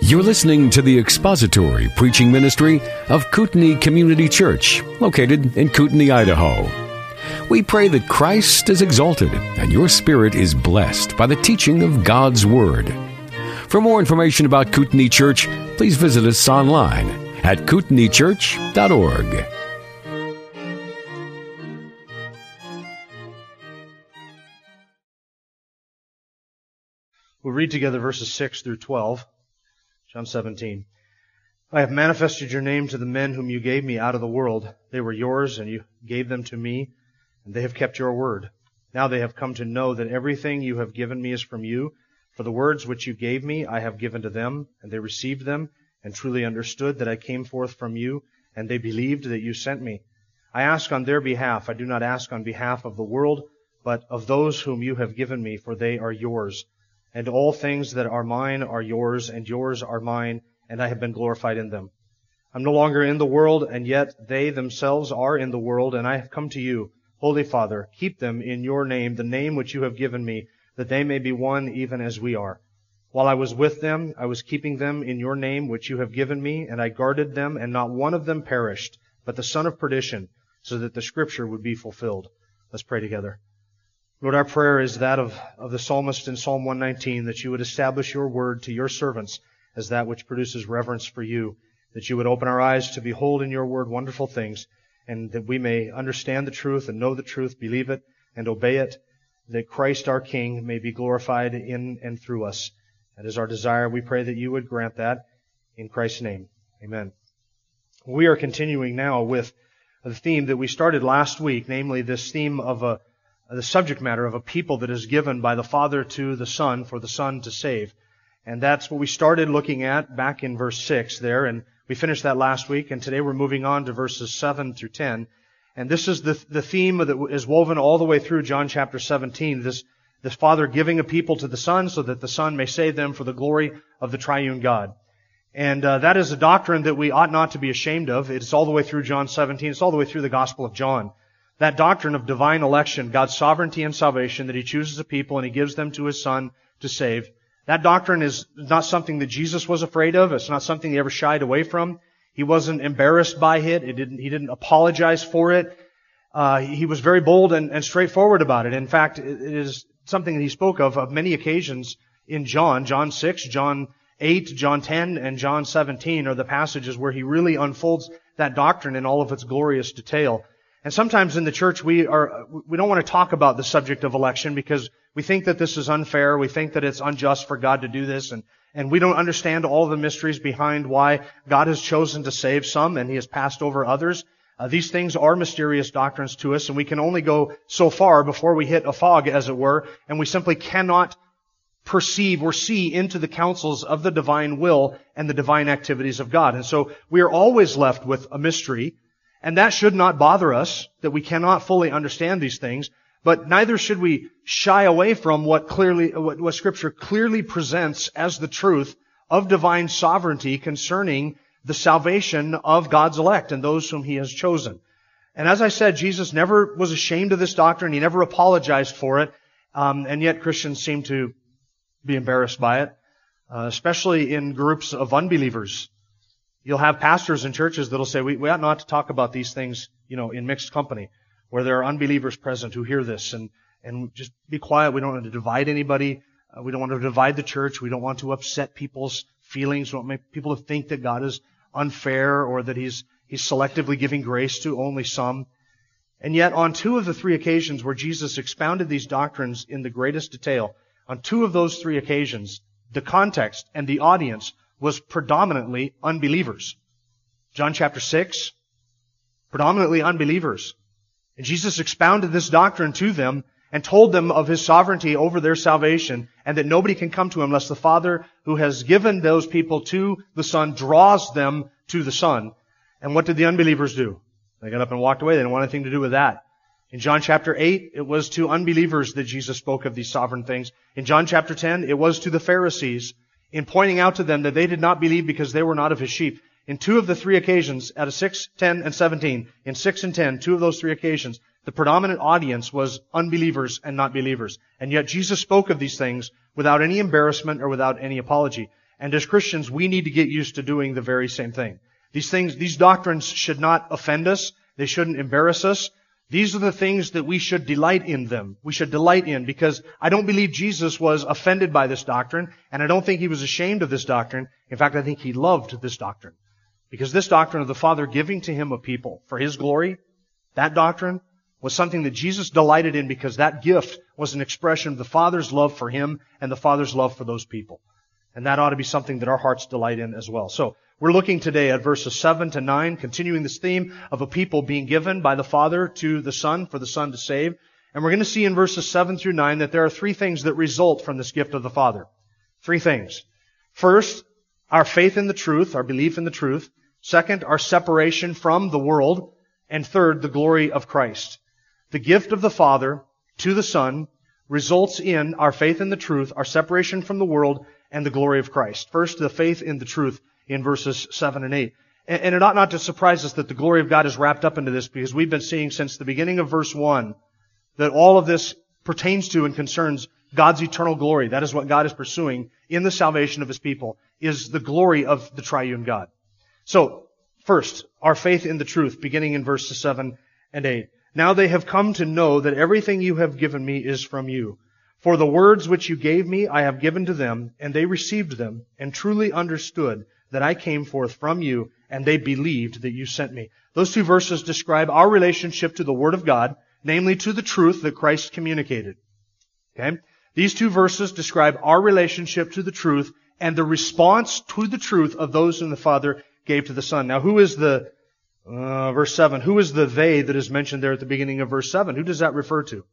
You're listening to the expository preaching ministry of Kootenai Community Church, located in Kootenai, Idaho. We pray that Christ is exalted and your spirit is blessed by the teaching of God's Word. For more information about Kootenai Church, please visit us online at kootenaichurch.org. We'll read together verses 6 through 12. John 17. I have manifested your name to the men whom you gave me out of the world. They were yours, and you gave them to me, and they have kept your word. Now they have come to know that everything you have given me is from you. For the words which you gave me I have given to them, and they received them, and truly understood that I came forth from you, and they believed that you sent me. I ask on their behalf. I do not ask on behalf of the world, but of those whom you have given me, for they are yours and all things that are mine are yours, and yours are mine, and I have been glorified in them. I'm no longer in the world, and yet they themselves are in the world, and I have come to you. Holy Father, keep them in your name, the name which you have given me, that they may be one even as we are. While I was with them, I was keeping them in your name which you have given me, and I guarded them, and not one of them perished, but the son of perdition, so that the scripture would be fulfilled. Let's pray together. Lord, our prayer is that of, of the psalmist in Psalm 119, that you would establish your word to your servants as that which produces reverence for you, that you would open our eyes to behold in your word wonderful things, and that we may understand the truth and know the truth, believe it, and obey it, that Christ our King may be glorified in and through us. That is our desire. We pray that you would grant that in Christ's name. Amen. We are continuing now with the theme that we started last week, namely this theme of a the subject matter of a people that is given by the Father to the Son for the Son to save. And that's what we started looking at back in verse 6 there, and we finished that last week, and today we're moving on to verses 7 through 10. And this is the, the theme that is woven all the way through John chapter 17, this, this Father giving a people to the Son so that the Son may save them for the glory of the triune God. And uh, that is a doctrine that we ought not to be ashamed of. It's all the way through John 17. It's all the way through the Gospel of John that doctrine of divine election, God's sovereignty and salvation, that He chooses a people and He gives them to His Son to save. That doctrine is not something that Jesus was afraid of. It's not something He ever shied away from. He wasn't embarrassed by it. it didn't, he didn't apologize for it. Uh, he was very bold and, and, straightforward about it. In fact, it is something that he spoke of of many occasions in John. John 6, John 8, John 10, and John 17 are the passages where he really unfolds that doctrine in all of its glorious detail. And sometimes in the church we are, we don't want to talk about the subject of election because we think that this is unfair. We think that it's unjust for God to do this and, and we don't understand all the mysteries behind why God has chosen to save some and He has passed over others. Uh, these things are mysterious doctrines to us and we can only go so far before we hit a fog, as it were, and we simply cannot perceive or see into the counsels of the divine will and the divine activities of God. And so we are always left with a mystery and that should not bother us, that we cannot fully understand these things, but neither should we shy away from what clearly, what, what scripture clearly presents as the truth of divine sovereignty concerning the salvation of God's elect and those whom he has chosen. And as I said, Jesus never was ashamed of this doctrine. He never apologized for it. Um, and yet Christians seem to be embarrassed by it, uh, especially in groups of unbelievers. You'll have pastors in churches that'll say, we, we ought not to talk about these things, you know, in mixed company, where there are unbelievers present who hear this, and, and just be quiet. We don't want to divide anybody. Uh, we don't want to divide the church. We don't want to upset people's feelings. We don't make people to think that God is unfair or that He's, He's selectively giving grace to only some. And yet, on two of the three occasions where Jesus expounded these doctrines in the greatest detail, on two of those three occasions, the context and the audience was predominantly unbelievers. John chapter 6, predominantly unbelievers. And Jesus expounded this doctrine to them and told them of his sovereignty over their salvation and that nobody can come to him unless the Father who has given those people to the Son draws them to the Son. And what did the unbelievers do? They got up and walked away. They didn't want anything to do with that. In John chapter 8, it was to unbelievers that Jesus spoke of these sovereign things. In John chapter 10, it was to the Pharisees in pointing out to them that they did not believe because they were not of his sheep. In two of the three occasions, out of 6, 10, and 17, in 6 and 10, two of those three occasions, the predominant audience was unbelievers and not believers. And yet Jesus spoke of these things without any embarrassment or without any apology. And as Christians, we need to get used to doing the very same thing. These things, these doctrines should not offend us. They shouldn't embarrass us. These are the things that we should delight in them. We should delight in because I don't believe Jesus was offended by this doctrine and I don't think he was ashamed of this doctrine. In fact, I think he loved this doctrine. Because this doctrine of the Father giving to him a people for his glory, that doctrine was something that Jesus delighted in because that gift was an expression of the Father's love for him and the Father's love for those people. And that ought to be something that our hearts delight in as well. So, we're looking today at verses 7 to 9, continuing this theme of a people being given by the Father to the Son for the Son to save. And we're going to see in verses 7 through 9 that there are three things that result from this gift of the Father. Three things. First, our faith in the truth, our belief in the truth. Second, our separation from the world. And third, the glory of Christ. The gift of the Father to the Son results in our faith in the truth, our separation from the world, and the glory of Christ. First, the faith in the truth in verses 7 and 8. And it ought not to surprise us that the glory of God is wrapped up into this because we've been seeing since the beginning of verse 1 that all of this pertains to and concerns God's eternal glory. That is what God is pursuing in the salvation of His people, is the glory of the triune God. So, first, our faith in the truth, beginning in verses 7 and 8. Now they have come to know that everything you have given me is from you. For the words which you gave me I have given to them, and they received them, and truly understood that I came forth from you, and they believed that you sent me. Those two verses describe our relationship to the Word of God, namely to the truth that Christ communicated. Okay? These two verses describe our relationship to the truth and the response to the truth of those whom the Father gave to the Son. Now, who is the, uh, verse 7, who is the they that is mentioned there at the beginning of verse 7? Who does that refer to?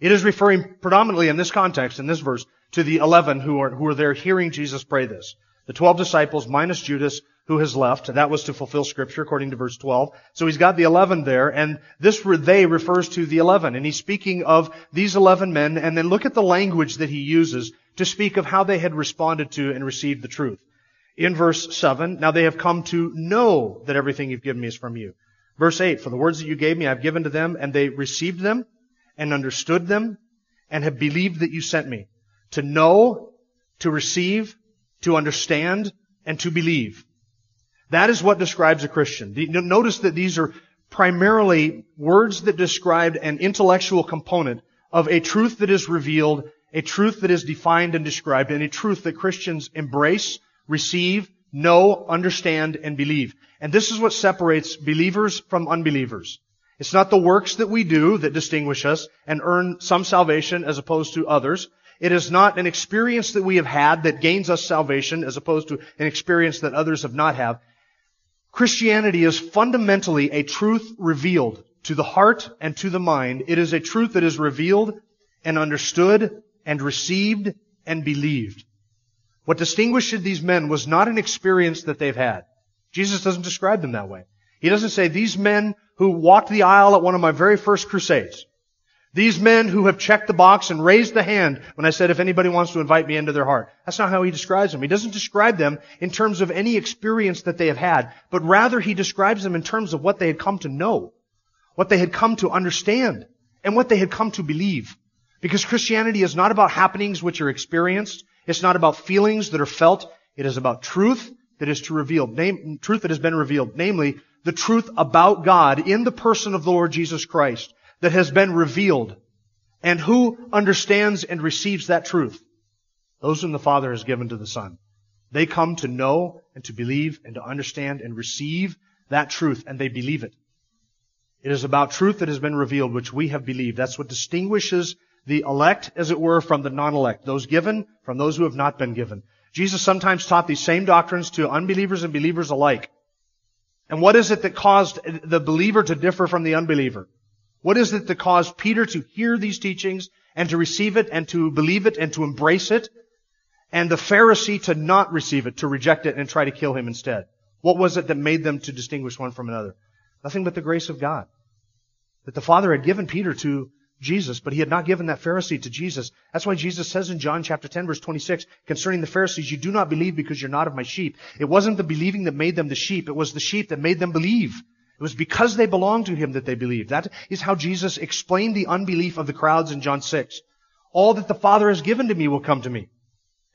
It is referring predominantly in this context, in this verse, to the eleven who are, who are there hearing Jesus pray this. The twelve disciples minus Judas who has left. That was to fulfill scripture according to verse 12. So he's got the 11 there and this they refers to the 11 and he's speaking of these 11 men and then look at the language that he uses to speak of how they had responded to and received the truth. In verse 7, now they have come to know that everything you've given me is from you. Verse 8, for the words that you gave me I've given to them and they received them and understood them and have believed that you sent me. To know, to receive, to understand, and to believe. That is what describes a Christian. Notice that these are primarily words that describe an intellectual component of a truth that is revealed, a truth that is defined and described, and a truth that Christians embrace, receive, know, understand, and believe. And this is what separates believers from unbelievers. It's not the works that we do that distinguish us and earn some salvation as opposed to others. It is not an experience that we have had that gains us salvation as opposed to an experience that others have not had. Christianity is fundamentally a truth revealed to the heart and to the mind. It is a truth that is revealed and understood and received and believed. What distinguished these men was not an experience that they've had. Jesus doesn't describe them that way. He doesn't say these men who walked the aisle at one of my very first crusades. These men who have checked the box and raised the hand when I said if anybody wants to invite me into their heart. That's not how he describes them. He doesn't describe them in terms of any experience that they have had, but rather he describes them in terms of what they had come to know, what they had come to understand, and what they had come to believe. Because Christianity is not about happenings which are experienced. It's not about feelings that are felt. It is about truth that is to reveal, name, truth that has been revealed, namely the truth about God in the person of the Lord Jesus Christ that has been revealed. And who understands and receives that truth? Those whom the Father has given to the Son. They come to know and to believe and to understand and receive that truth and they believe it. It is about truth that has been revealed which we have believed. That's what distinguishes the elect, as it were, from the non-elect. Those given from those who have not been given. Jesus sometimes taught these same doctrines to unbelievers and believers alike. And what is it that caused the believer to differ from the unbeliever? What is it that caused Peter to hear these teachings and to receive it and to believe it and to embrace it? And the Pharisee to not receive it, to reject it and try to kill him instead? What was it that made them to distinguish one from another? Nothing but the grace of God. That the Father had given Peter to Jesus, but he had not given that Pharisee to Jesus. That's why Jesus says in John chapter 10 verse 26 concerning the Pharisees, you do not believe because you're not of my sheep. It wasn't the believing that made them the sheep. It was the sheep that made them believe. It was because they belonged to him that they believed. That is how Jesus explained the unbelief of the crowds in John 6. All that the Father has given to me will come to me.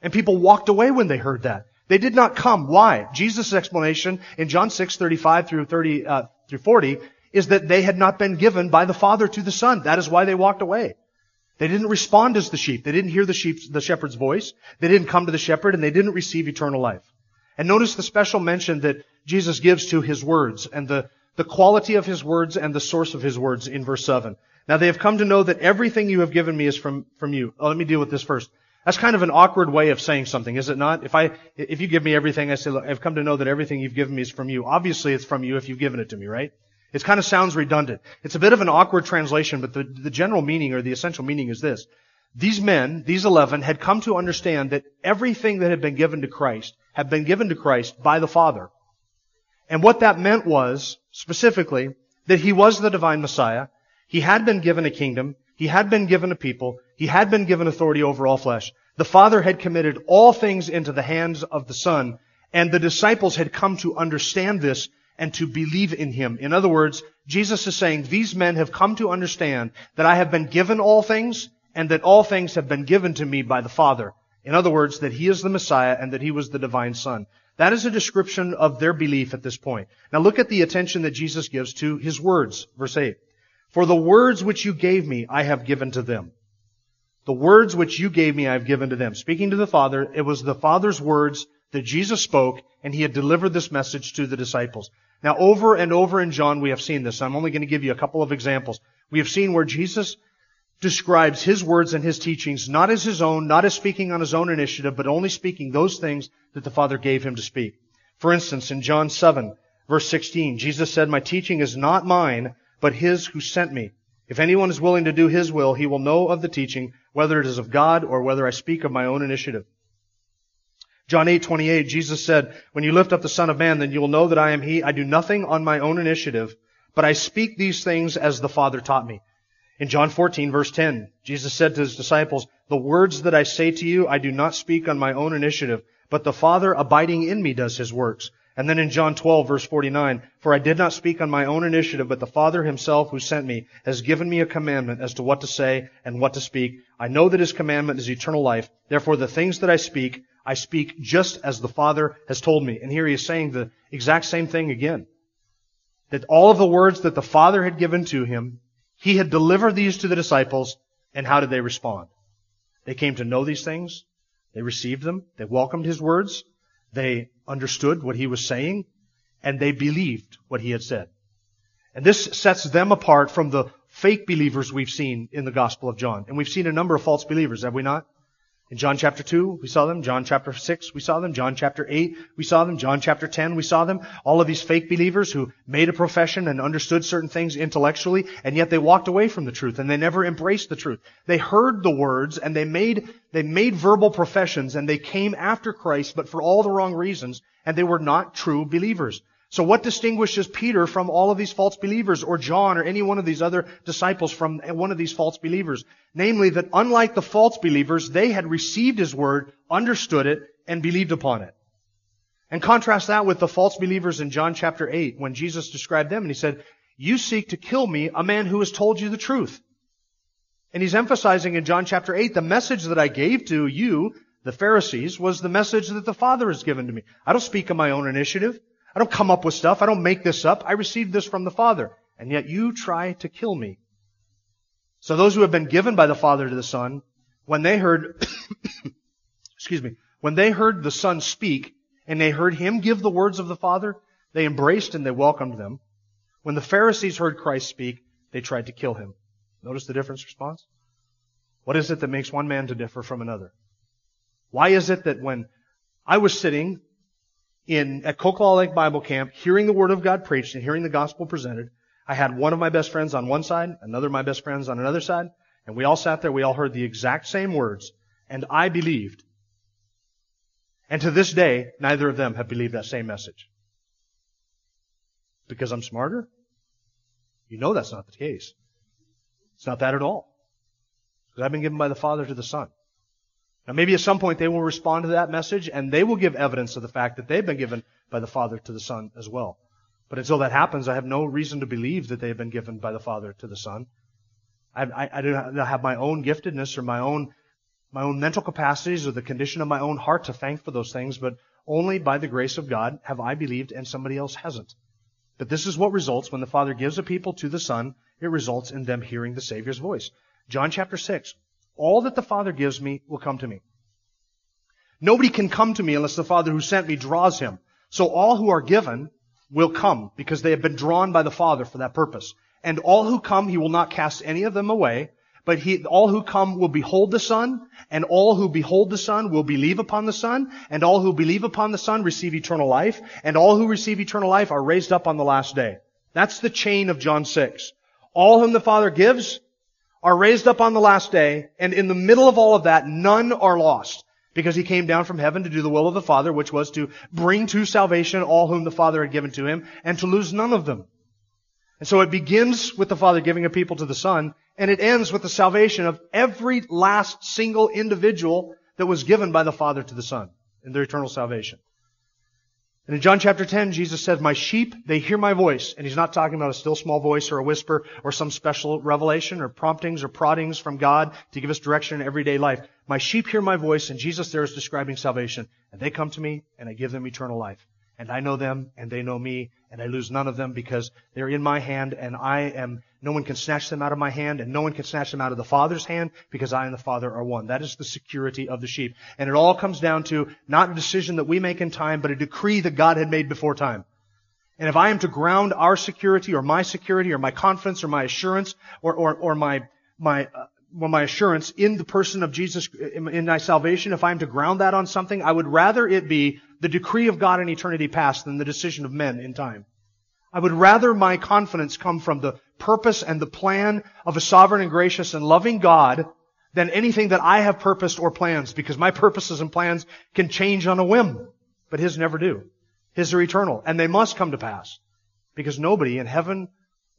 And people walked away when they heard that. They did not come. Why? Jesus' explanation in John 6, 35 through 30, uh, through 40 is that they had not been given by the Father to the Son. That is why they walked away. They didn't respond as the sheep. They didn't hear the sheep, the shepherd's voice. They didn't come to the shepherd and they didn't receive eternal life. And notice the special mention that Jesus gives to his words and the, the quality of his words and the source of his words in verse 7. Now they have come to know that everything you have given me is from, from you. Oh, let me deal with this first. That's kind of an awkward way of saying something, is it not? If I, if you give me everything, I say, look, I've come to know that everything you've given me is from you. Obviously it's from you if you've given it to me, right? It kind of sounds redundant. It's a bit of an awkward translation, but the, the general meaning or the essential meaning is this. These men, these eleven, had come to understand that everything that had been given to Christ had been given to Christ by the Father. And what that meant was, specifically, that he was the divine Messiah. He had been given a kingdom. He had been given a people. He had been given authority over all flesh. The Father had committed all things into the hands of the Son, and the disciples had come to understand this and to believe in Him. In other words, Jesus is saying, these men have come to understand that I have been given all things, and that all things have been given to me by the Father. In other words, that He is the Messiah and that He was the divine Son. That is a description of their belief at this point. Now look at the attention that Jesus gives to His words. Verse 8. For the words which you gave me, I have given to them. The words which you gave me, I have given to them. Speaking to the Father, it was the Father's words that Jesus spoke, and He had delivered this message to the disciples. Now, over and over in John, we have seen this. I'm only going to give you a couple of examples. We have seen where Jesus describes His words and His teachings not as His own, not as speaking on His own initiative, but only speaking those things that the Father gave Him to speak. For instance, in John 7, verse 16, Jesus said, My teaching is not mine, but His who sent me. If anyone is willing to do his will, he will know of the teaching, whether it is of God or whether I speak of my own initiative. John 8:28 Jesus said, "When you lift up the Son of Man, then you will know that I am he. I do nothing on my own initiative, but I speak these things as the Father taught me." In John 14 verse 10, Jesus said to his disciples, "The words that I say to you, I do not speak on my own initiative, but the Father abiding in me does his works." And then in John 12 verse 49, for I did not speak on my own initiative, but the Father himself who sent me has given me a commandment as to what to say and what to speak. I know that his commandment is eternal life. Therefore the things that I speak, I speak just as the Father has told me. And here he is saying the exact same thing again. That all of the words that the Father had given to him, he had delivered these to the disciples, and how did they respond? They came to know these things. They received them. They welcomed his words. They understood what he was saying and they believed what he had said. And this sets them apart from the fake believers we've seen in the Gospel of John. And we've seen a number of false believers, have we not? In John chapter 2, we saw them. John chapter 6, we saw them. John chapter 8, we saw them. John chapter 10, we saw them. All of these fake believers who made a profession and understood certain things intellectually, and yet they walked away from the truth and they never embraced the truth. They heard the words and they made, they made verbal professions and they came after Christ, but for all the wrong reasons, and they were not true believers. So what distinguishes Peter from all of these false believers or John or any one of these other disciples from one of these false believers? Namely that unlike the false believers, they had received his word, understood it, and believed upon it. And contrast that with the false believers in John chapter 8 when Jesus described them and he said, you seek to kill me, a man who has told you the truth. And he's emphasizing in John chapter 8, the message that I gave to you, the Pharisees, was the message that the Father has given to me. I don't speak on my own initiative. I don't come up with stuff. I don't make this up. I received this from the Father. And yet you try to kill me. So those who have been given by the Father to the Son, when they heard, excuse me, when they heard the Son speak, and they heard Him give the words of the Father, they embraced and they welcomed them. When the Pharisees heard Christ speak, they tried to kill Him. Notice the difference response? What is it that makes one man to differ from another? Why is it that when I was sitting in at Cocolalla Lake Bible Camp, hearing the Word of God preached and hearing the gospel presented. I had one of my best friends on one side, another of my best friends on another side, and we all sat there, we all heard the exact same words, and I believed. And to this day, neither of them have believed that same message. Because I'm smarter? You know that's not the case. It's not that at all. Because I've been given by the Father to the Son. Now maybe at some point they will respond to that message and they will give evidence of the fact that they've been given by the Father to the Son as well. But until that happens, I have no reason to believe that they have been given by the Father to the Son. I, I, I do not have my own giftedness or my own my own mental capacities or the condition of my own heart to thank for those things, but only by the grace of God have I believed and somebody else hasn't. But this is what results when the Father gives a people to the Son. It results in them hearing the Savior's voice. John chapter 6. All that the Father gives me will come to me. Nobody can come to me unless the Father who sent me draws him. So all who are given will come because they have been drawn by the Father for that purpose. And all who come, he will not cast any of them away, but he, all who come will behold the Son, and all who behold the Son will believe upon the Son, and all who believe upon the Son receive eternal life, and all who receive eternal life are raised up on the last day. That's the chain of John 6. All whom the Father gives are raised up on the last day, and in the middle of all of that, none are lost. Because he came down from heaven to do the will of the Father, which was to bring to salvation all whom the Father had given to him, and to lose none of them. And so it begins with the Father giving a people to the Son, and it ends with the salvation of every last single individual that was given by the Father to the Son in their eternal salvation. And in John chapter 10, Jesus said, My sheep, they hear my voice. And he's not talking about a still small voice or a whisper or some special revelation or promptings or proddings from God to give us direction in everyday life. My sheep hear my voice, and Jesus there is describing salvation. And they come to me, and I give them eternal life and I know them, and they know me, and I lose none of them because they're in my hand, and I am, no one can snatch them out of my hand, and no one can snatch them out of the Father's hand because I and the Father are one. That is the security of the sheep. And it all comes down to not a decision that we make in time, but a decree that God had made before time. And if I am to ground our security or my security or my confidence or my assurance or, or, or my, my, uh, well, my assurance in the person of Jesus, in, my salvation, if I'm to ground that on something, I would rather it be the decree of God in eternity past than the decision of men in time. I would rather my confidence come from the purpose and the plan of a sovereign and gracious and loving God than anything that I have purposed or plans, because my purposes and plans can change on a whim, but His never do. His are eternal, and they must come to pass, because nobody in heaven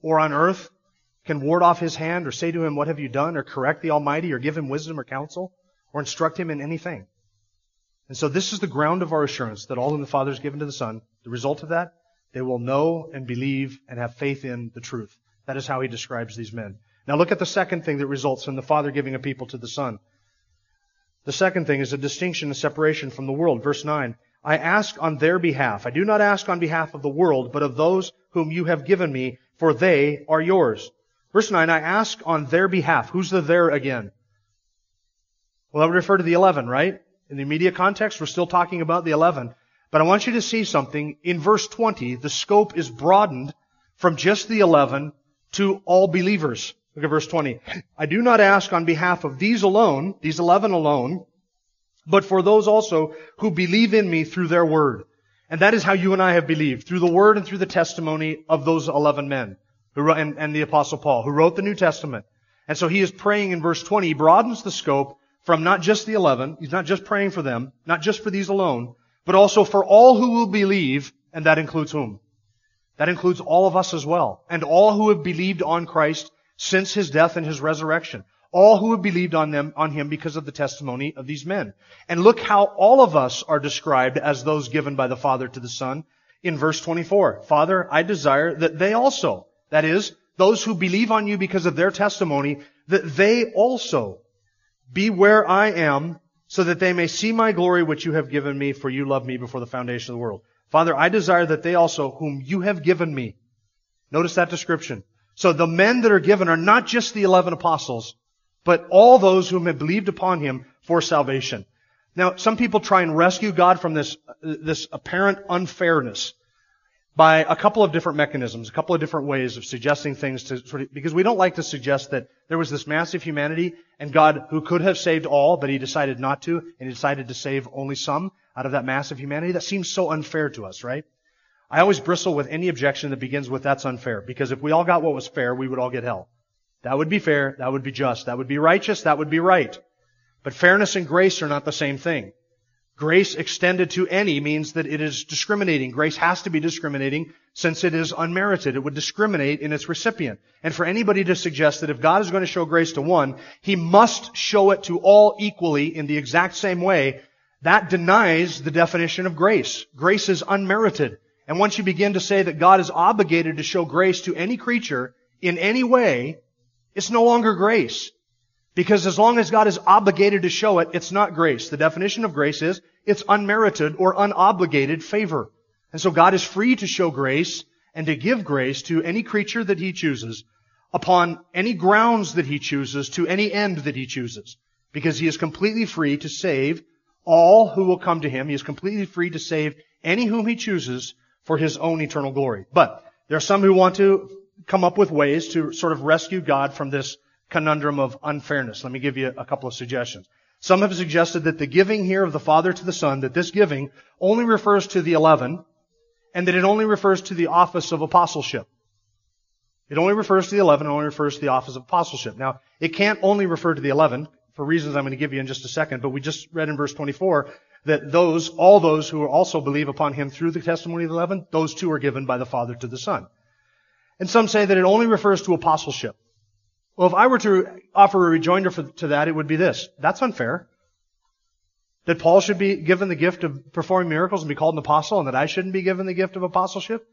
or on earth can ward off His hand or say to Him, what have you done, or correct the Almighty, or give Him wisdom or counsel, or instruct Him in anything. And so this is the ground of our assurance that all whom the Father has given to the Son, the result of that, they will know and believe and have faith in the truth. That is how he describes these men. Now look at the second thing that results from the Father giving a people to the Son. The second thing is a distinction and separation from the world. Verse 9. I ask on their behalf. I do not ask on behalf of the world, but of those whom you have given me, for they are yours. Verse 9, I ask on their behalf. Who's the there again? Well, that would refer to the eleven, right? In the immediate context, we're still talking about the 11. But I want you to see something. In verse 20, the scope is broadened from just the 11 to all believers. Look at verse 20. I do not ask on behalf of these alone, these 11 alone, but for those also who believe in me through their word. And that is how you and I have believed, through the word and through the testimony of those 11 men, who wrote, and, and the apostle Paul, who wrote the New Testament. And so he is praying in verse 20, he broadens the scope from not just the eleven, he's not just praying for them, not just for these alone, but also for all who will believe, and that includes whom? That includes all of us as well, and all who have believed on Christ since his death and his resurrection. All who have believed on them, on him because of the testimony of these men. And look how all of us are described as those given by the Father to the Son in verse 24. Father, I desire that they also, that is, those who believe on you because of their testimony, that they also be where I am, so that they may see my glory which you have given me, for you loved me before the foundation of the world. Father, I desire that they also, whom you have given me, notice that description. So the men that are given are not just the eleven apostles, but all those whom have believed upon him for salvation. Now, some people try and rescue God from this, uh, this apparent unfairness by a couple of different mechanisms, a couple of different ways of suggesting things to sort of, because we don't like to suggest that there was this massive humanity and God who could have saved all, but he decided not to, and he decided to save only some out of that massive humanity. That seems so unfair to us, right? I always bristle with any objection that begins with that's unfair, because if we all got what was fair, we would all get hell. That would be fair, that would be just, that would be righteous, that would be right. But fairness and grace are not the same thing. Grace extended to any means that it is discriminating. Grace has to be discriminating since it is unmerited. It would discriminate in its recipient. And for anybody to suggest that if God is going to show grace to one, He must show it to all equally in the exact same way, that denies the definition of grace. Grace is unmerited. And once you begin to say that God is obligated to show grace to any creature in any way, it's no longer grace. Because as long as God is obligated to show it, it's not grace. The definition of grace is it's unmerited or unobligated favor. And so God is free to show grace and to give grace to any creature that he chooses upon any grounds that he chooses to any end that he chooses. Because he is completely free to save all who will come to him. He is completely free to save any whom he chooses for his own eternal glory. But there are some who want to come up with ways to sort of rescue God from this conundrum of unfairness. Let me give you a couple of suggestions. Some have suggested that the giving here of the Father to the Son, that this giving only refers to the eleven, and that it only refers to the office of apostleship. It only refers to the eleven, it only refers to the office of apostleship. Now, it can't only refer to the eleven, for reasons I'm going to give you in just a second, but we just read in verse 24 that those, all those who also believe upon him through the testimony of the eleven, those two are given by the Father to the Son. And some say that it only refers to apostleship. Well, if I were to offer a rejoinder for, to that, it would be this. That's unfair. That Paul should be given the gift of performing miracles and be called an apostle, and that I shouldn't be given the gift of apostleship?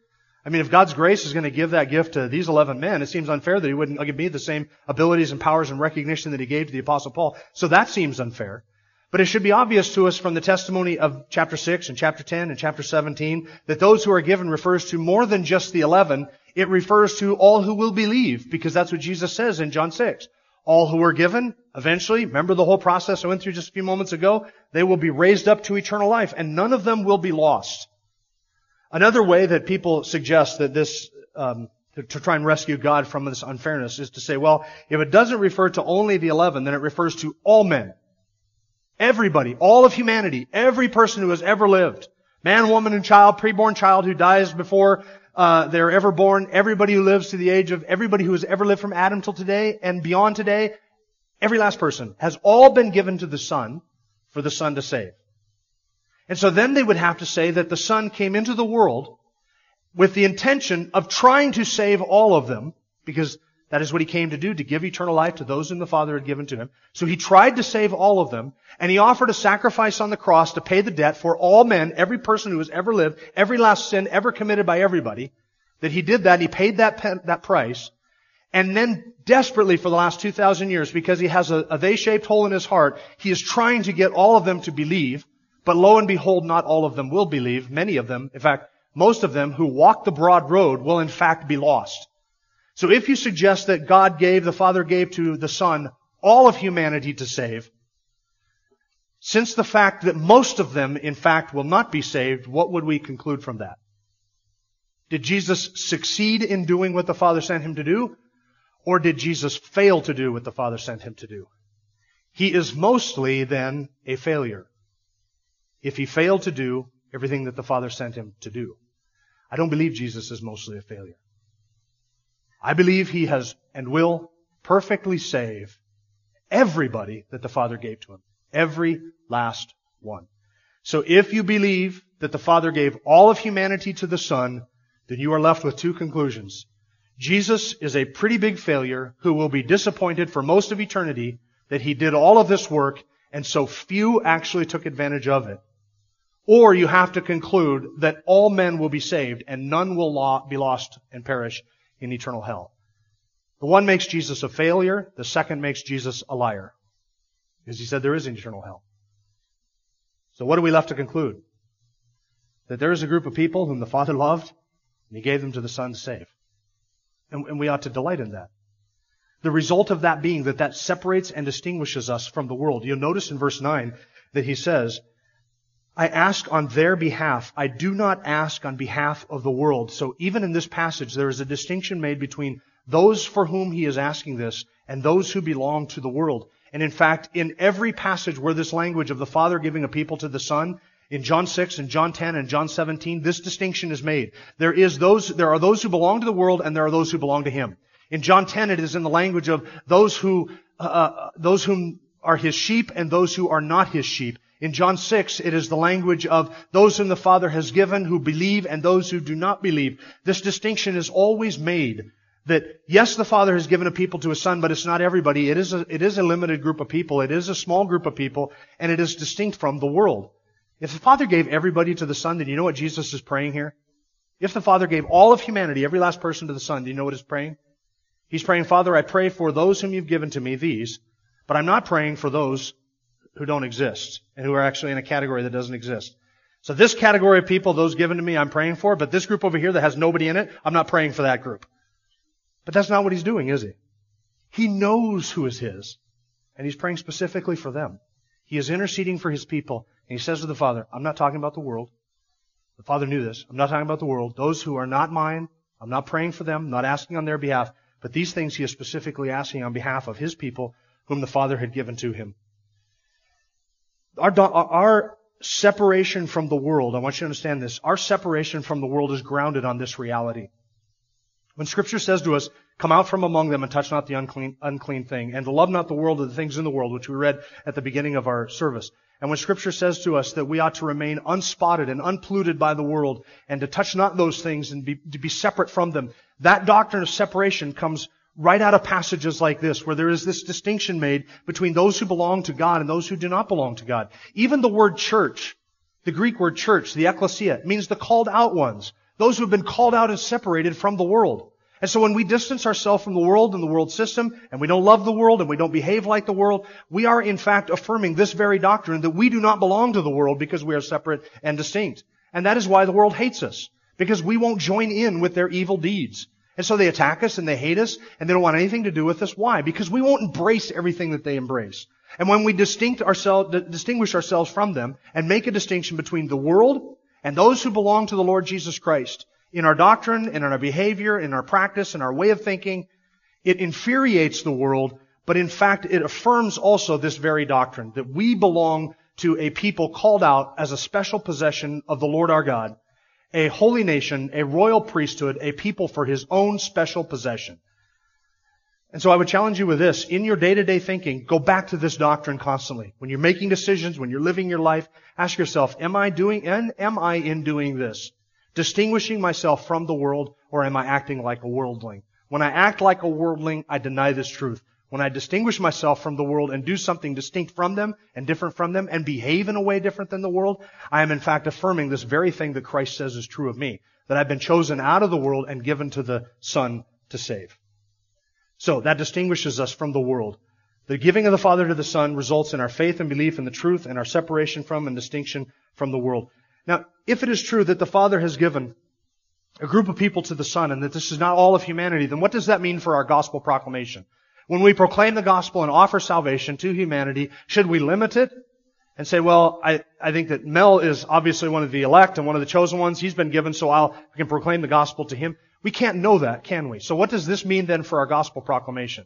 I mean, if God's grace is going to give that gift to these 11 men, it seems unfair that He wouldn't give me the same abilities and powers and recognition that He gave to the Apostle Paul. So that seems unfair. But it should be obvious to us from the testimony of chapter 6 and chapter 10 and chapter 17 that those who are given refers to more than just the 11. It refers to all who will believe because that's what Jesus says in John 6. All who are given, eventually, remember the whole process I went through just a few moments ago? They will be raised up to eternal life and none of them will be lost. Another way that people suggest that this, um, to, to, try and rescue God from this unfairness is to say, well, if it doesn't refer to only the 11, then it refers to all men. Everybody, all of humanity, every person who has ever lived. Man, woman, and child, preborn child who dies before uh, they're ever born, everybody who lives to the age of everybody who has ever lived from Adam till today and beyond today, every last person has all been given to the Son for the Son to save. And so then they would have to say that the Son came into the world with the intention of trying to save all of them, because that is what he came to do, to give eternal life to those whom the Father had given to him. So he tried to save all of them, and he offered a sacrifice on the cross to pay the debt for all men, every person who has ever lived, every last sin ever committed by everybody. That he did that, he paid that, that price, and then desperately for the last 2,000 years, because he has a, a they-shaped hole in his heart, he is trying to get all of them to believe, but lo and behold, not all of them will believe. Many of them, in fact, most of them who walk the broad road will in fact be lost. So if you suggest that God gave, the Father gave to the Son all of humanity to save, since the fact that most of them, in fact, will not be saved, what would we conclude from that? Did Jesus succeed in doing what the Father sent him to do? Or did Jesus fail to do what the Father sent him to do? He is mostly then a failure. If he failed to do everything that the Father sent him to do. I don't believe Jesus is mostly a failure. I believe he has and will perfectly save everybody that the Father gave to him. Every last one. So if you believe that the Father gave all of humanity to the Son, then you are left with two conclusions. Jesus is a pretty big failure who will be disappointed for most of eternity that he did all of this work and so few actually took advantage of it. Or you have to conclude that all men will be saved and none will be lost and perish in eternal hell. The one makes Jesus a failure, the second makes Jesus a liar. Because he said there is an eternal hell. So what are we left to conclude? That there is a group of people whom the Father loved, and he gave them to the Son to save. And, and we ought to delight in that. The result of that being that that separates and distinguishes us from the world. You'll notice in verse 9 that he says, I ask on their behalf. I do not ask on behalf of the world. So even in this passage, there is a distinction made between those for whom he is asking this and those who belong to the world. And in fact, in every passage where this language of the Father giving a people to the Son, in John 6 and John 10 and John 17, this distinction is made. There is those, there are those who belong to the world and there are those who belong to Him. In John 10, it is in the language of those who, uh, uh those whom are His sheep and those who are not His sheep. In John 6, it is the language of those whom the Father has given who believe and those who do not believe. This distinction is always made that yes, the Father has given a people to a Son, but it's not everybody. It is a, it is a limited group of people. It is a small group of people, and it is distinct from the world. If the Father gave everybody to the Son, then you know what Jesus is praying here? If the Father gave all of humanity, every last person to the Son, do you know what he's praying? He's praying, Father, I pray for those whom you've given to me, these, But I'm not praying for those who don't exist and who are actually in a category that doesn't exist. So this category of people, those given to me, I'm praying for, but this group over here that has nobody in it, I'm not praying for that group. But that's not what he's doing, is he? He knows who is his, and he's praying specifically for them. He is interceding for his people, and he says to the Father, I'm not talking about the world. The Father knew this. I'm not talking about the world. Those who are not mine, I'm not praying for them, not asking on their behalf, but these things he is specifically asking on behalf of his people whom the Father had given to him. Our, our separation from the world, I want you to understand this, our separation from the world is grounded on this reality. When scripture says to us, come out from among them and touch not the unclean, unclean thing, and to love not the world or the things in the world, which we read at the beginning of our service. And when scripture says to us that we ought to remain unspotted and unpolluted by the world and to touch not those things and be, to be separate from them, that doctrine of separation comes right out of passages like this, where there is this distinction made between those who belong to God and those who do not belong to God. Even the word church, the Greek word church, the ecclesia, means the called out ones. Those who have been called out and separated from the world. And so when we distance ourselves from the world and the world system, and we don't love the world and we don't behave like the world, we are in fact affirming this very doctrine that we do not belong to the world because we are separate and distinct. And that is why the world hates us. Because we won't join in with their evil deeds. And so they attack us and they hate us and they don't want anything to do with us. Why? Because we won't embrace everything that they embrace. And when we distinct ourselves, distinguish ourselves from them and make a distinction between the world and those who belong to the Lord Jesus Christ in our doctrine in our behavior, in our practice, in our way of thinking, it infuriates the world, but in fact it affirms also this very doctrine that we belong to a people called out as a special possession of the Lord our God a holy nation, a royal priesthood, a people for his own special possession. And so I would challenge you with this. In your day-to-day thinking, go back to this doctrine constantly. When you're making decisions, when you're living your life, ask yourself, am I doing, and am I in doing this? Distinguishing myself from the world, or am I acting like a worldling? When I act like a worldling, I deny this truth. When I distinguish myself from the world and do something distinct from them and different from them and behave in a way different than the world, I am in fact affirming this very thing that Christ says is true of me. That I've been chosen out of the world and given to the Son to save. So that distinguishes us from the world. The giving of the Father to the Son results in our faith and belief in the truth and our separation from and distinction from the world. Now, if it is true that the Father has given a group of people to the Son and that this is not all of humanity, then what does that mean for our gospel proclamation? When we proclaim the gospel and offer salvation to humanity, should we limit it and say, well, I, I think that Mel is obviously one of the elect and one of the chosen ones. He's been given, so I'll, I can proclaim the gospel to him. We can't know that, can we? So what does this mean then for our gospel proclamation?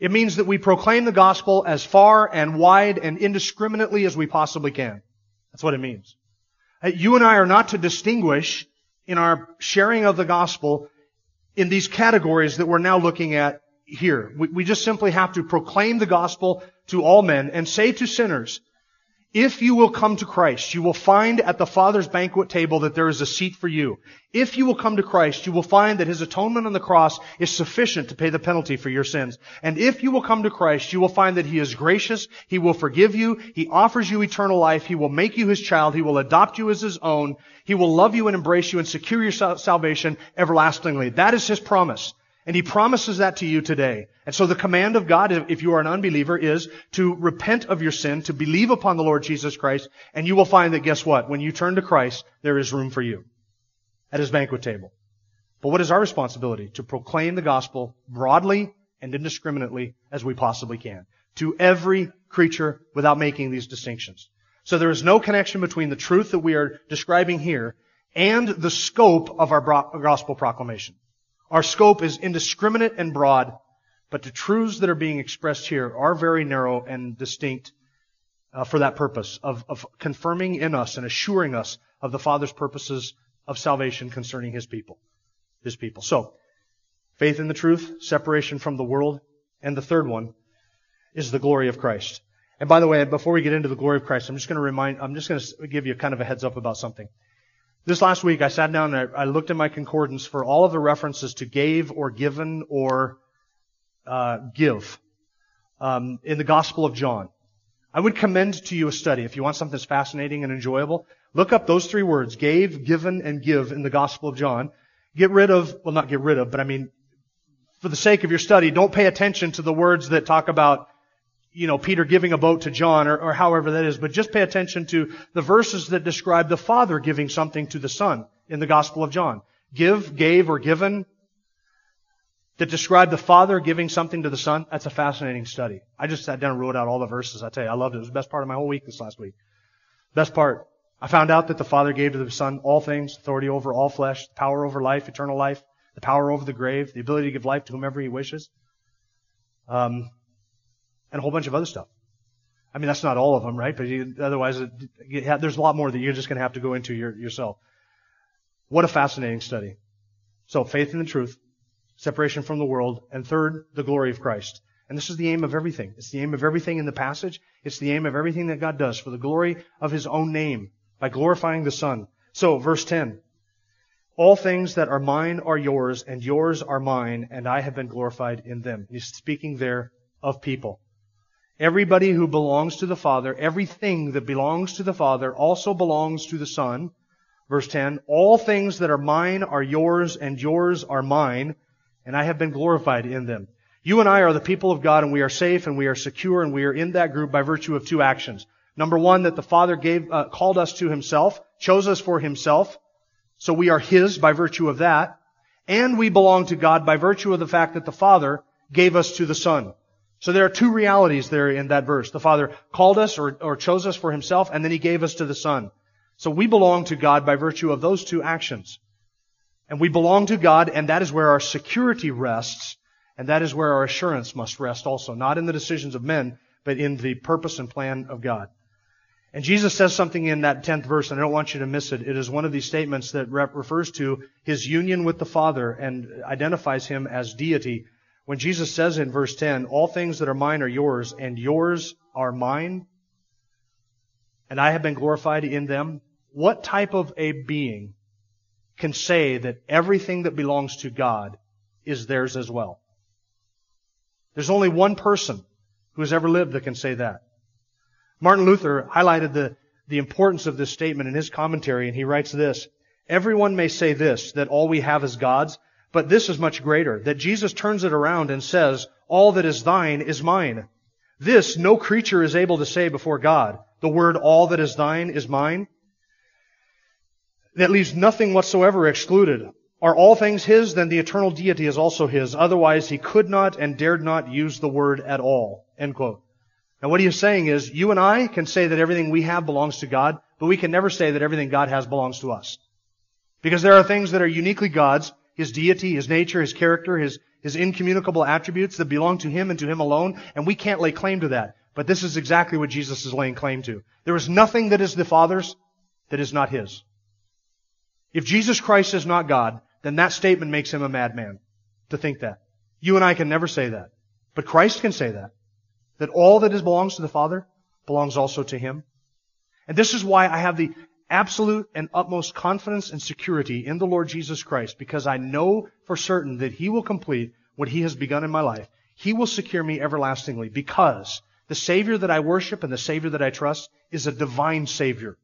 It means that we proclaim the gospel as far and wide and indiscriminately as we possibly can. That's what it means. Uh, you and I are not to distinguish in our sharing of the gospel in these categories that we're now looking at here. We, we just simply have to proclaim the gospel to all men and say to sinners, if you will come to Christ, you will find at the Father's banquet table that there is a seat for you. If you will come to Christ, you will find that His atonement on the cross is sufficient to pay the penalty for your sins. And if you will come to Christ, you will find that He is gracious, He will forgive you, He offers you eternal life, He will make you His child, He will adopt you as His own, He will love you and embrace you and secure your salvation everlastingly. That is His promise. And he promises that to you today. And so the command of God, if you are an unbeliever, is to repent of your sin, to believe upon the Lord Jesus Christ, and you will find that guess what? When you turn to Christ, there is room for you at his banquet table. But what is our responsibility? To proclaim the gospel broadly and indiscriminately as we possibly can. To every creature without making these distinctions. So there is no connection between the truth that we are describing here and the scope of our gospel proclamation. Our scope is indiscriminate and broad, but the truths that are being expressed here are very narrow and distinct uh, for that purpose of, of confirming in us and assuring us of the Father's purposes of salvation concerning His people. His people. So, faith in the truth, separation from the world, and the third one is the glory of Christ. And by the way, before we get into the glory of Christ, I'm just going to remind, I'm just going to give you kind of a heads up about something. This last week, I sat down and I, looked at my concordance for all of the references to gave or given or uh, give um, in the Gospel of John. I would commend to you a study if you want something that's fascinating and enjoyable. Look up those three words: gave, given, and give in the Gospel of John. Get rid of, well, not get rid of, but I mean, for the sake of your study, don't pay attention to the words that talk about you know, Peter giving a boat to John or, or however that is, but just pay attention to the verses that describe the Father giving something to the Son in the Gospel of John. Give, gave, or given that describe the Father giving something to the Son. That's a fascinating study. I just sat down and wrote out all the verses. I tell you, I loved it. It was the best part of my whole week this last week. Best part. I found out that the Father gave to the Son all things, authority over all flesh, power over life, eternal life, the power over the grave, the ability to give life to whomever He wishes. Um, and a whole bunch of other stuff. I mean, that's not all of them, right? But you, otherwise, it, there's a lot more that you're just going to have to go into your, yourself. What a fascinating study. So, faith in the truth, separation from the world, and third, the glory of Christ. And this is the aim of everything. It's the aim of everything in the passage. It's the aim of everything that God does for the glory of His own name by glorifying the Son. So, verse 10. All things that are mine are yours, and yours are mine, and I have been glorified in them. He's speaking there of people. Everybody who belongs to the Father, everything that belongs to the Father also belongs to the Son. Verse 10, all things that are mine are yours and yours are mine, and I have been glorified in them. You and I are the people of God and we are safe and we are secure and we are in that group by virtue of two actions. Number one, that the Father gave, uh, called us to Himself, chose us for Himself, so we are His by virtue of that, and we belong to God by virtue of the fact that the Father gave us to the Son. So there are two realities there in that verse. The Father called us or, or chose us for Himself, and then He gave us to the Son. So we belong to God by virtue of those two actions. And we belong to God, and that is where our security rests, and that is where our assurance must rest also. Not in the decisions of men, but in the purpose and plan of God. And Jesus says something in that 10th verse, and I don't want you to miss it. It is one of these statements that refers to His union with the Father and identifies Him as deity when Jesus says in verse 10, All things that are mine are yours, and yours are mine, and I have been glorified in them, what type of a being can say that everything that belongs to God is theirs as well? There's only one person who has ever lived that can say that. Martin Luther highlighted the, the importance of this statement in his commentary, and he writes this, Everyone may say this, that all we have is God's, but this is much greater, that Jesus turns it around and says, all that is thine is mine. This no creature is able to say before God. The word all that is thine is mine. That leaves nothing whatsoever excluded. Are all things His? Then the eternal deity is also His. Otherwise He could not and dared not use the word at all. End quote. Now what he is saying is, you and I can say that everything we have belongs to God, but we can never say that everything God has belongs to us. Because there are things that are uniquely God's, his deity, his nature, his character, his, his incommunicable attributes that belong to him and to him alone, and we can't lay claim to that. But this is exactly what Jesus is laying claim to. There is nothing that is the Father's that is not his. If Jesus Christ is not God, then that statement makes him a madman to think that. You and I can never say that. But Christ can say that. That all that is belongs to the Father belongs also to him. And this is why I have the absolute and utmost confidence and security in the Lord Jesus Christ because I know for certain that He will complete what He has begun in my life. He will secure me everlastingly because the Savior that I worship and the Savior that I trust is a divine Savior.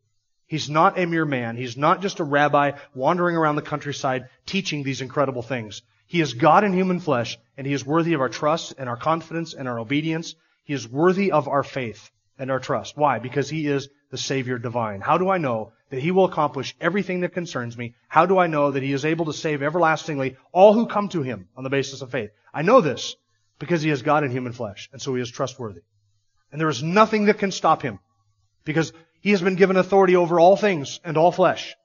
He's not a mere man. He's not just a rabbi wandering around the countryside teaching these incredible things. He is God in human flesh, and He is worthy of our trust and our confidence and our obedience. He is worthy of our faith and our trust. Why? Because He is the Savior divine. How do I know that He will accomplish everything that concerns me? How do I know that He is able to save everlastingly all who come to Him on the basis of faith? I know this because He is God in human flesh, and so He is trustworthy. And there is nothing that can stop Him because He has been given authority over all things and all flesh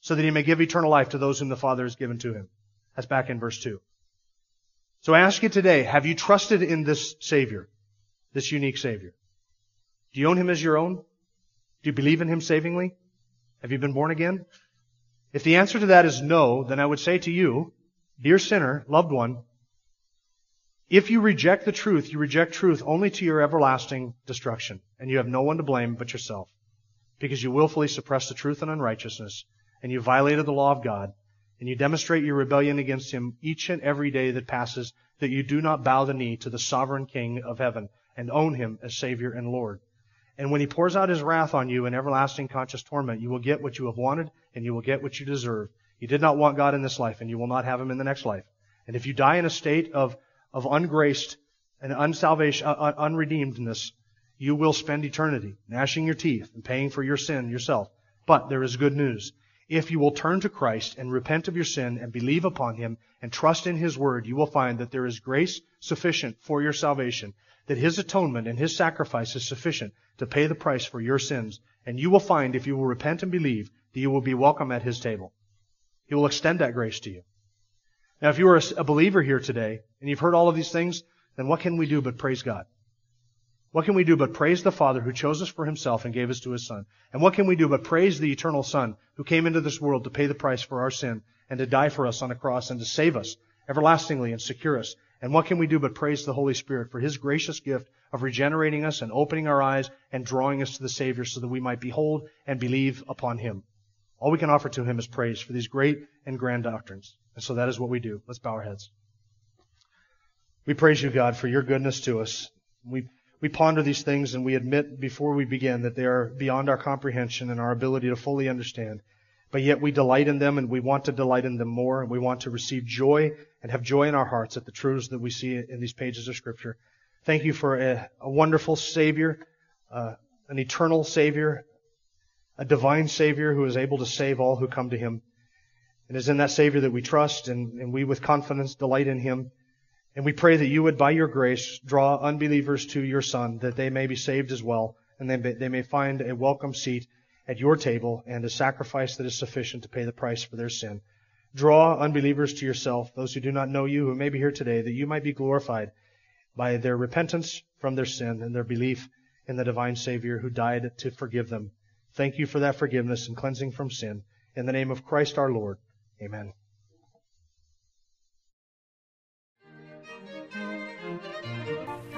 so that He may give eternal life to those whom the Father has given to Him. That's back in verse 2. So I ask you today, have you trusted in this Savior, this unique Savior? Do you own Him as your own? Do you believe in Him savingly? Have you been born again? If the answer to that is no, then I would say to you, dear sinner, loved one, if you reject the truth, you reject truth only to your everlasting destruction, and you have no one to blame but yourself, because you willfully suppress the truth and unrighteousness, and you violated the law of God, and you demonstrate your rebellion against Him each and every day that passes, that you do not bow the knee to the sovereign King of heaven and own Him as Savior and Lord. And when he pours out his wrath on you in everlasting conscious torment, you will get what you have wanted and you will get what you deserve. You did not want God in this life and you will not have him in the next life. And if you die in a state of, of ungraced and unsalvation, uh, unredeemedness, you will spend eternity gnashing your teeth and paying for your sin yourself. But there is good news. If you will turn to Christ and repent of your sin and believe upon Him and trust in His Word, you will find that there is grace sufficient for your salvation, that His atonement and His sacrifice is sufficient to pay the price for your sins. And you will find, if you will repent and believe, that you will be welcome at His table. He will extend that grace to you. Now, if you are a believer here today and you've heard all of these things, then what can we do but praise God? What can we do but praise the Father who chose us for himself and gave us to his Son? And what can we do but praise the eternal Son who came into this world to pay the price for our sin and to die for us on a cross and to save us everlastingly and secure us? And what can we do but praise the Holy Spirit for his gracious gift of regenerating us and opening our eyes and drawing us to the Savior so that we might behold and believe upon him? All we can offer to him is praise for these great and grand doctrines. And so that is what we do. Let's bow our heads. We praise you, God, for your goodness to us. We we ponder these things and we admit before we begin that they are beyond our comprehension and our ability to fully understand. But yet we delight in them and we want to delight in them more and we want to receive joy and have joy in our hearts at the truths that we see in these pages of scripture. Thank you for a, a wonderful Savior, uh, an eternal Savior, a divine Savior who is able to save all who come to Him. It is in that Savior that we trust and, and we with confidence delight in Him. And we pray that you would, by your grace, draw unbelievers to your Son, that they may be saved as well, and they may, they may find a welcome seat at your table and a sacrifice that is sufficient to pay the price for their sin. Draw unbelievers to yourself, those who do not know you, who may be here today, that you might be glorified by their repentance from their sin and their belief in the divine Savior who died to forgive them. Thank you for that forgiveness and cleansing from sin. In the name of Christ our Lord. Amen.